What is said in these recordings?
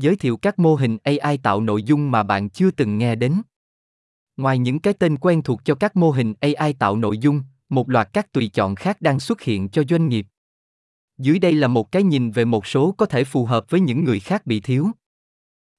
Giới thiệu các mô hình AI tạo nội dung mà bạn chưa từng nghe đến. Ngoài những cái tên quen thuộc cho các mô hình AI tạo nội dung, một loạt các tùy chọn khác đang xuất hiện cho doanh nghiệp. Dưới đây là một cái nhìn về một số có thể phù hợp với những người khác bị thiếu.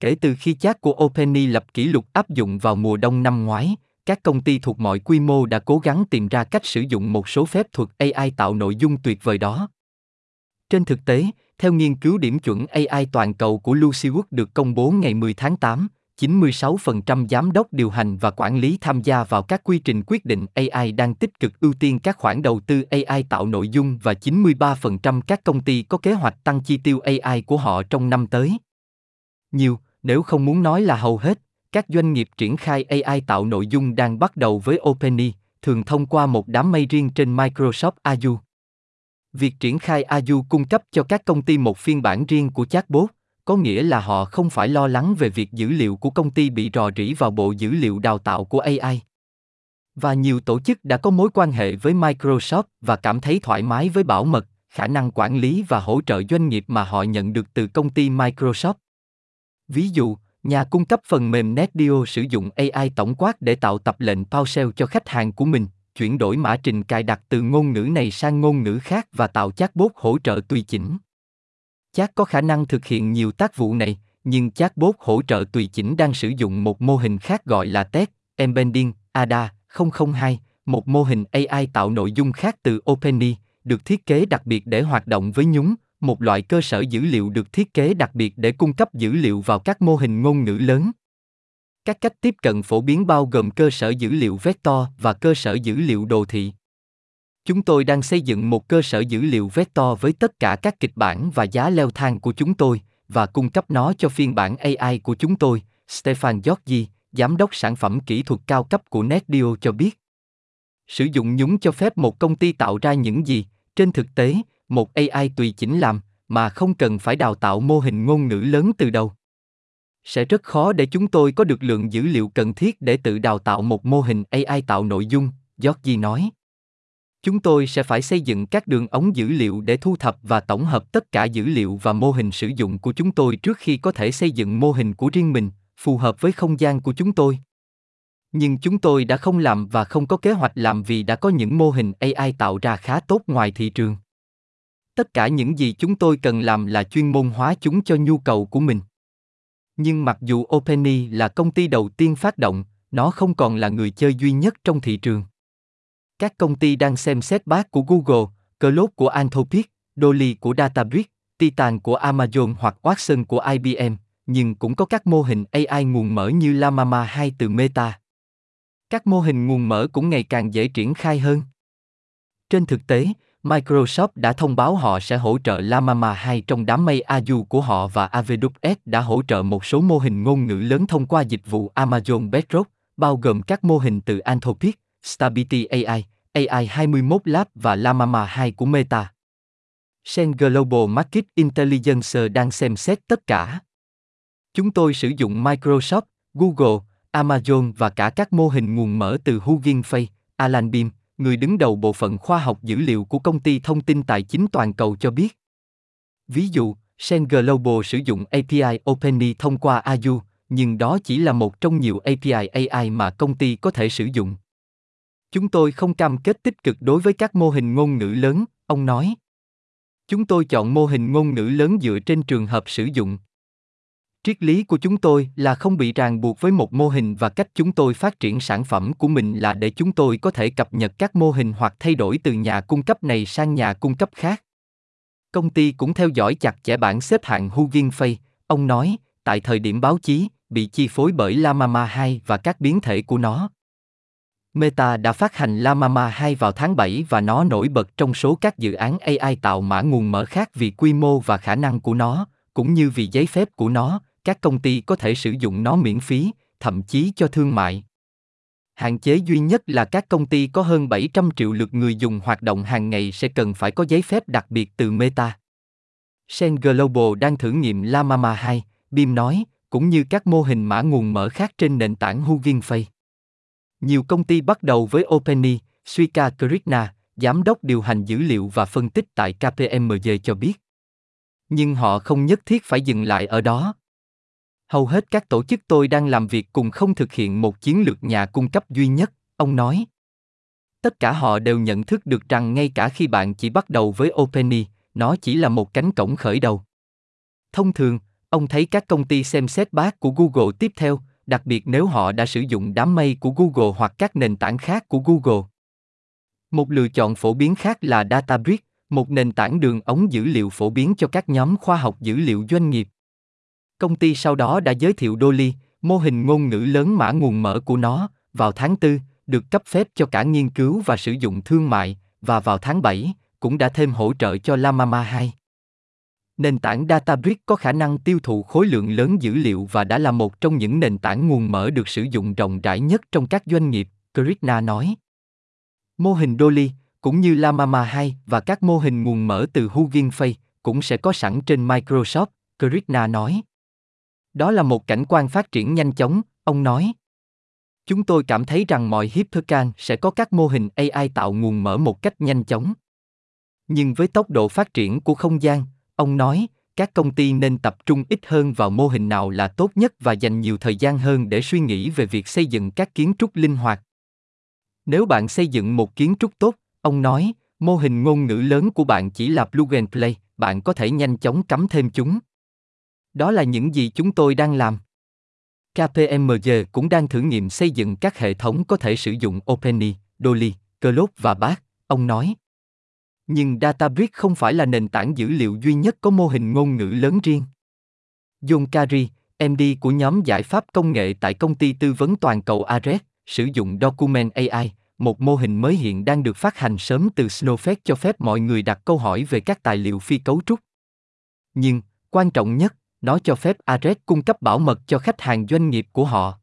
Kể từ khi chat của OpenAI lập kỷ lục áp dụng vào mùa đông năm ngoái, các công ty thuộc mọi quy mô đã cố gắng tìm ra cách sử dụng một số phép thuật AI tạo nội dung tuyệt vời đó. Trên thực tế, theo nghiên cứu điểm chuẩn AI toàn cầu của Lucius được công bố ngày 10 tháng 8, 96% giám đốc điều hành và quản lý tham gia vào các quy trình quyết định AI đang tích cực ưu tiên các khoản đầu tư AI tạo nội dung và 93% các công ty có kế hoạch tăng chi tiêu AI của họ trong năm tới. Nhiều, nếu không muốn nói là hầu hết, các doanh nghiệp triển khai AI tạo nội dung đang bắt đầu với OpenAI, thường thông qua một đám mây riêng trên Microsoft Azure. Việc triển khai Azure cung cấp cho các công ty một phiên bản riêng của chatbot, có nghĩa là họ không phải lo lắng về việc dữ liệu của công ty bị rò rỉ vào bộ dữ liệu đào tạo của AI. Và nhiều tổ chức đã có mối quan hệ với Microsoft và cảm thấy thoải mái với bảo mật, khả năng quản lý và hỗ trợ doanh nghiệp mà họ nhận được từ công ty Microsoft. Ví dụ, nhà cung cấp phần mềm NetDio sử dụng AI tổng quát để tạo tập lệnh PowerShell cho khách hàng của mình, chuyển đổi mã trình cài đặt từ ngôn ngữ này sang ngôn ngữ khác và tạo chatbot hỗ trợ tùy chỉnh. Chat có khả năng thực hiện nhiều tác vụ này, nhưng chatbot hỗ trợ tùy chỉnh đang sử dụng một mô hình khác gọi là TED, Embedding, ADA 002, một mô hình AI tạo nội dung khác từ OpenAI, được thiết kế đặc biệt để hoạt động với nhúng, một loại cơ sở dữ liệu được thiết kế đặc biệt để cung cấp dữ liệu vào các mô hình ngôn ngữ lớn. Các cách tiếp cận phổ biến bao gồm cơ sở dữ liệu vector và cơ sở dữ liệu đồ thị. Chúng tôi đang xây dựng một cơ sở dữ liệu vector với tất cả các kịch bản và giá leo thang của chúng tôi và cung cấp nó cho phiên bản AI của chúng tôi, Stefan giorgi giám đốc sản phẩm kỹ thuật cao cấp của NetDio cho biết. Sử dụng nhúng cho phép một công ty tạo ra những gì, trên thực tế, một AI tùy chỉnh làm, mà không cần phải đào tạo mô hình ngôn ngữ lớn từ đầu. Sẽ rất khó để chúng tôi có được lượng dữ liệu cần thiết để tự đào tạo một mô hình AI tạo nội dung, Georgie nói. Chúng tôi sẽ phải xây dựng các đường ống dữ liệu để thu thập và tổng hợp tất cả dữ liệu và mô hình sử dụng của chúng tôi trước khi có thể xây dựng mô hình của riêng mình, phù hợp với không gian của chúng tôi. Nhưng chúng tôi đã không làm và không có kế hoạch làm vì đã có những mô hình AI tạo ra khá tốt ngoài thị trường. Tất cả những gì chúng tôi cần làm là chuyên môn hóa chúng cho nhu cầu của mình. Nhưng mặc dù OpenAI là công ty đầu tiên phát động, nó không còn là người chơi duy nhất trong thị trường. Các công ty đang xem xét bác của Google, Cloud của Anthropic, Dolly của Databricks, Titan của Amazon hoặc Watson của IBM, nhưng cũng có các mô hình AI nguồn mở như Llama 2 từ Meta. Các mô hình nguồn mở cũng ngày càng dễ triển khai hơn. Trên thực tế, Microsoft đã thông báo họ sẽ hỗ trợ Llama 2 trong đám mây Azure của họ và AWS đã hỗ trợ một số mô hình ngôn ngữ lớn thông qua dịch vụ Amazon Bedrock, bao gồm các mô hình từ Anthropic, Stability AI, AI 21 Lab và Llama 2 của Meta. Sen Global Market Intelligence đang xem xét tất cả. Chúng tôi sử dụng Microsoft, Google, Amazon và cả các mô hình nguồn mở từ Hugging Face, Alan Beam, người đứng đầu bộ phận khoa học dữ liệu của công ty thông tin tài chính toàn cầu cho biết. Ví dụ, Sen Global sử dụng API OpenAI thông qua Azure, nhưng đó chỉ là một trong nhiều API AI mà công ty có thể sử dụng. Chúng tôi không cam kết tích cực đối với các mô hình ngôn ngữ lớn, ông nói. Chúng tôi chọn mô hình ngôn ngữ lớn dựa trên trường hợp sử dụng. Triết lý của chúng tôi là không bị ràng buộc với một mô hình và cách chúng tôi phát triển sản phẩm của mình là để chúng tôi có thể cập nhật các mô hình hoặc thay đổi từ nhà cung cấp này sang nhà cung cấp khác. Công ty cũng theo dõi chặt chẽ bảng xếp hạng Hugin Fay, ông nói, tại thời điểm báo chí, bị chi phối bởi Llama 2 và các biến thể của nó. Meta đã phát hành Llama 2 vào tháng 7 và nó nổi bật trong số các dự án AI tạo mã nguồn mở khác vì quy mô và khả năng của nó, cũng như vì giấy phép của nó, các công ty có thể sử dụng nó miễn phí, thậm chí cho thương mại. Hạn chế duy nhất là các công ty có hơn 700 triệu lượt người dùng hoạt động hàng ngày sẽ cần phải có giấy phép đặc biệt từ Meta. Sen Global đang thử nghiệm Lamama 2, Bim nói, cũng như các mô hình mã nguồn mở khác trên nền tảng Hugging Face. Nhiều công ty bắt đầu với OpenAI, Suika Krishna, giám đốc điều hành dữ liệu và phân tích tại KPMG cho biết. Nhưng họ không nhất thiết phải dừng lại ở đó. Hầu hết các tổ chức tôi đang làm việc cùng không thực hiện một chiến lược nhà cung cấp duy nhất, ông nói. Tất cả họ đều nhận thức được rằng ngay cả khi bạn chỉ bắt đầu với OpenAI, nó chỉ là một cánh cổng khởi đầu. Thông thường, ông thấy các công ty xem xét bác của Google tiếp theo, đặc biệt nếu họ đã sử dụng đám mây của Google hoặc các nền tảng khác của Google. Một lựa chọn phổ biến khác là Databricks, một nền tảng đường ống dữ liệu phổ biến cho các nhóm khoa học dữ liệu doanh nghiệp. Công ty sau đó đã giới thiệu Dolly, mô hình ngôn ngữ lớn mã nguồn mở của nó, vào tháng 4, được cấp phép cho cả nghiên cứu và sử dụng thương mại, và vào tháng 7, cũng đã thêm hỗ trợ cho Lamama 2. Nền tảng Databricks có khả năng tiêu thụ khối lượng lớn dữ liệu và đã là một trong những nền tảng nguồn mở được sử dụng rộng rãi nhất trong các doanh nghiệp, Krishna nói. Mô hình Dolly, cũng như Lamama 2 và các mô hình nguồn mở từ Hugging Face cũng sẽ có sẵn trên Microsoft, Krishna nói. Đó là một cảnh quan phát triển nhanh chóng, ông nói. Chúng tôi cảm thấy rằng mọi Hippocan sẽ có các mô hình AI tạo nguồn mở một cách nhanh chóng. Nhưng với tốc độ phát triển của không gian, ông nói, các công ty nên tập trung ít hơn vào mô hình nào là tốt nhất và dành nhiều thời gian hơn để suy nghĩ về việc xây dựng các kiến trúc linh hoạt. Nếu bạn xây dựng một kiến trúc tốt, ông nói, mô hình ngôn ngữ lớn của bạn chỉ là plug and play, bạn có thể nhanh chóng cắm thêm chúng. Đó là những gì chúng tôi đang làm. KPMG cũng đang thử nghiệm xây dựng các hệ thống có thể sử dụng OpenAI, Dolly, Claude và Bác, ông nói. Nhưng Databricks không phải là nền tảng dữ liệu duy nhất có mô hình ngôn ngữ lớn riêng. John Carey, MD của nhóm giải pháp công nghệ tại công ty tư vấn toàn cầu Ares, sử dụng Document AI, một mô hình mới hiện đang được phát hành sớm từ Snowflake cho phép mọi người đặt câu hỏi về các tài liệu phi cấu trúc. Nhưng, quan trọng nhất, nó cho phép Ares cung cấp bảo mật cho khách hàng doanh nghiệp của họ.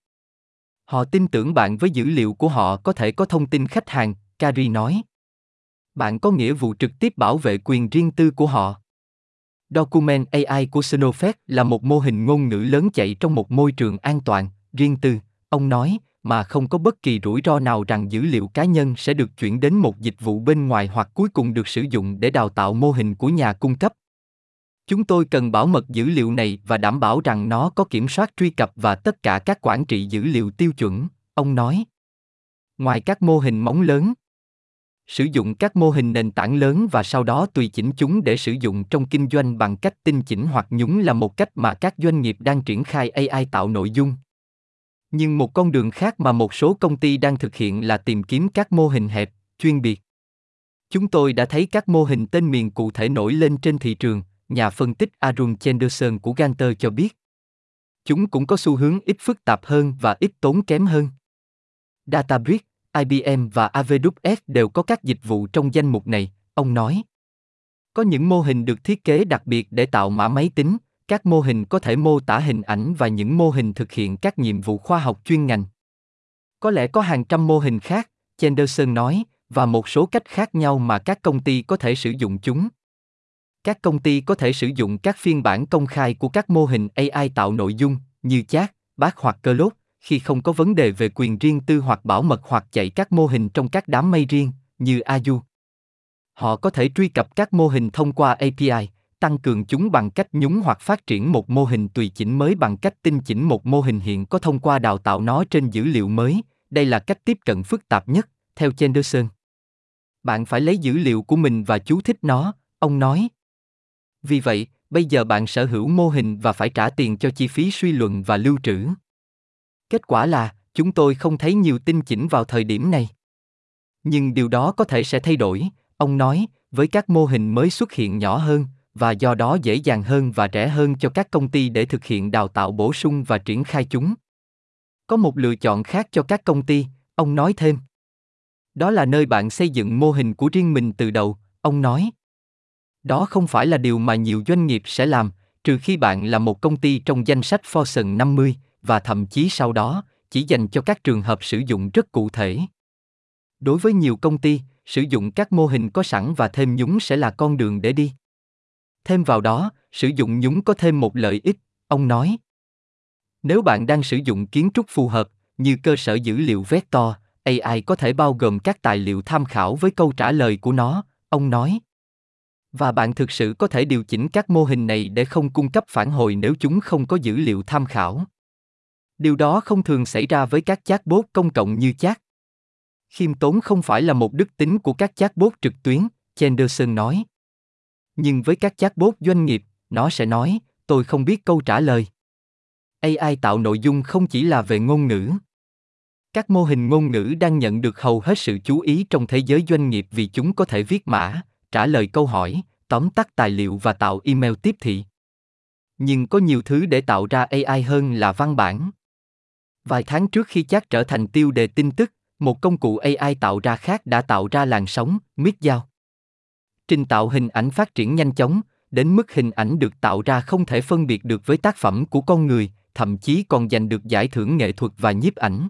Họ tin tưởng bạn với dữ liệu của họ có thể có thông tin khách hàng, Kari nói. Bạn có nghĩa vụ trực tiếp bảo vệ quyền riêng tư của họ. Document AI của Snowflake là một mô hình ngôn ngữ lớn chạy trong một môi trường an toàn, riêng tư, ông nói, mà không có bất kỳ rủi ro nào rằng dữ liệu cá nhân sẽ được chuyển đến một dịch vụ bên ngoài hoặc cuối cùng được sử dụng để đào tạo mô hình của nhà cung cấp. Chúng tôi cần bảo mật dữ liệu này và đảm bảo rằng nó có kiểm soát truy cập và tất cả các quản trị dữ liệu tiêu chuẩn, ông nói. Ngoài các mô hình móng lớn, sử dụng các mô hình nền tảng lớn và sau đó tùy chỉnh chúng để sử dụng trong kinh doanh bằng cách tinh chỉnh hoặc nhúng là một cách mà các doanh nghiệp đang triển khai AI tạo nội dung. Nhưng một con đường khác mà một số công ty đang thực hiện là tìm kiếm các mô hình hẹp, chuyên biệt. Chúng tôi đã thấy các mô hình tên miền cụ thể nổi lên trên thị trường, nhà phân tích Arun Chenderson của Ganter cho biết. Chúng cũng có xu hướng ít phức tạp hơn và ít tốn kém hơn. Databricks, IBM và AWS đều có các dịch vụ trong danh mục này, ông nói. Có những mô hình được thiết kế đặc biệt để tạo mã máy tính, các mô hình có thể mô tả hình ảnh và những mô hình thực hiện các nhiệm vụ khoa học chuyên ngành. Có lẽ có hàng trăm mô hình khác, Chenderson nói, và một số cách khác nhau mà các công ty có thể sử dụng chúng. Các công ty có thể sử dụng các phiên bản công khai của các mô hình AI tạo nội dung, như chat, Bác hoặc cơ lốt, khi không có vấn đề về quyền riêng tư hoặc bảo mật hoặc chạy các mô hình trong các đám mây riêng, như Azure. Họ có thể truy cập các mô hình thông qua API, tăng cường chúng bằng cách nhúng hoặc phát triển một mô hình tùy chỉnh mới bằng cách tinh chỉnh một mô hình hiện có thông qua đào tạo nó trên dữ liệu mới. Đây là cách tiếp cận phức tạp nhất, theo Chenderson. Bạn phải lấy dữ liệu của mình và chú thích nó, ông nói. Vì vậy, bây giờ bạn sở hữu mô hình và phải trả tiền cho chi phí suy luận và lưu trữ. Kết quả là, chúng tôi không thấy nhiều tinh chỉnh vào thời điểm này. Nhưng điều đó có thể sẽ thay đổi, ông nói, với các mô hình mới xuất hiện nhỏ hơn, và do đó dễ dàng hơn và rẻ hơn cho các công ty để thực hiện đào tạo bổ sung và triển khai chúng. Có một lựa chọn khác cho các công ty, ông nói thêm. Đó là nơi bạn xây dựng mô hình của riêng mình từ đầu, ông nói. Đó không phải là điều mà nhiều doanh nghiệp sẽ làm, trừ khi bạn là một công ty trong danh sách Fortune 50, và thậm chí sau đó, chỉ dành cho các trường hợp sử dụng rất cụ thể. Đối với nhiều công ty, sử dụng các mô hình có sẵn và thêm nhúng sẽ là con đường để đi. Thêm vào đó, sử dụng nhúng có thêm một lợi ích, ông nói. Nếu bạn đang sử dụng kiến trúc phù hợp, như cơ sở dữ liệu vector, AI có thể bao gồm các tài liệu tham khảo với câu trả lời của nó, ông nói. Và bạn thực sự có thể điều chỉnh các mô hình này để không cung cấp phản hồi nếu chúng không có dữ liệu tham khảo. Điều đó không thường xảy ra với các chatbot công cộng như chat. Khiêm tốn không phải là một đức tính của các chatbot trực tuyến, Chenderson nói. Nhưng với các chatbot doanh nghiệp, nó sẽ nói, tôi không biết câu trả lời. AI tạo nội dung không chỉ là về ngôn ngữ. Các mô hình ngôn ngữ đang nhận được hầu hết sự chú ý trong thế giới doanh nghiệp vì chúng có thể viết mã, trả lời câu hỏi, tóm tắt tài liệu và tạo email tiếp thị. Nhưng có nhiều thứ để tạo ra AI hơn là văn bản. Vài tháng trước khi chat trở thành tiêu đề tin tức, một công cụ AI tạo ra khác đã tạo ra làn sóng, miết giao. Trình tạo hình ảnh phát triển nhanh chóng, đến mức hình ảnh được tạo ra không thể phân biệt được với tác phẩm của con người, thậm chí còn giành được giải thưởng nghệ thuật và nhiếp ảnh.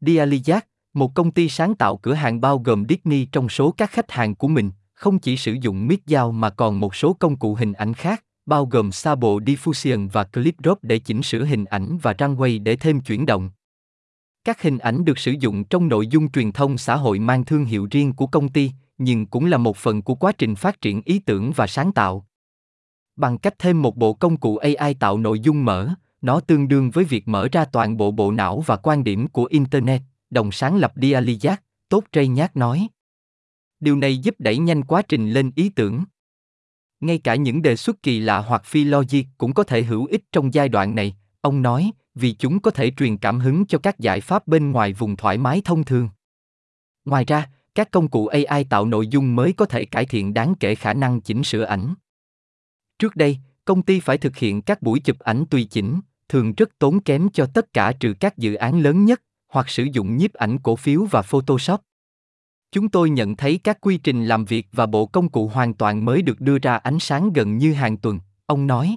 Dialysat, một công ty sáng tạo cửa hàng bao gồm Disney trong số các khách hàng của mình, không chỉ sử dụng mic dao mà còn một số công cụ hình ảnh khác, bao gồm Sabo Diffusion và Clip Drop để chỉnh sửa hình ảnh và Runway để thêm chuyển động. Các hình ảnh được sử dụng trong nội dung truyền thông xã hội mang thương hiệu riêng của công ty, nhưng cũng là một phần của quá trình phát triển ý tưởng và sáng tạo. Bằng cách thêm một bộ công cụ AI tạo nội dung mở, nó tương đương với việc mở ra toàn bộ bộ não và quan điểm của Internet, đồng sáng lập Dialyjack, tốt Trey Nhát nói. Điều này giúp đẩy nhanh quá trình lên ý tưởng. Ngay cả những đề xuất kỳ lạ hoặc phi logic cũng có thể hữu ích trong giai đoạn này, ông nói, vì chúng có thể truyền cảm hứng cho các giải pháp bên ngoài vùng thoải mái thông thường. Ngoài ra, các công cụ AI tạo nội dung mới có thể cải thiện đáng kể khả năng chỉnh sửa ảnh. Trước đây, công ty phải thực hiện các buổi chụp ảnh tùy chỉnh, thường rất tốn kém cho tất cả trừ các dự án lớn nhất, hoặc sử dụng nhiếp ảnh cổ phiếu và Photoshop. Chúng tôi nhận thấy các quy trình làm việc và bộ công cụ hoàn toàn mới được đưa ra ánh sáng gần như hàng tuần, ông nói.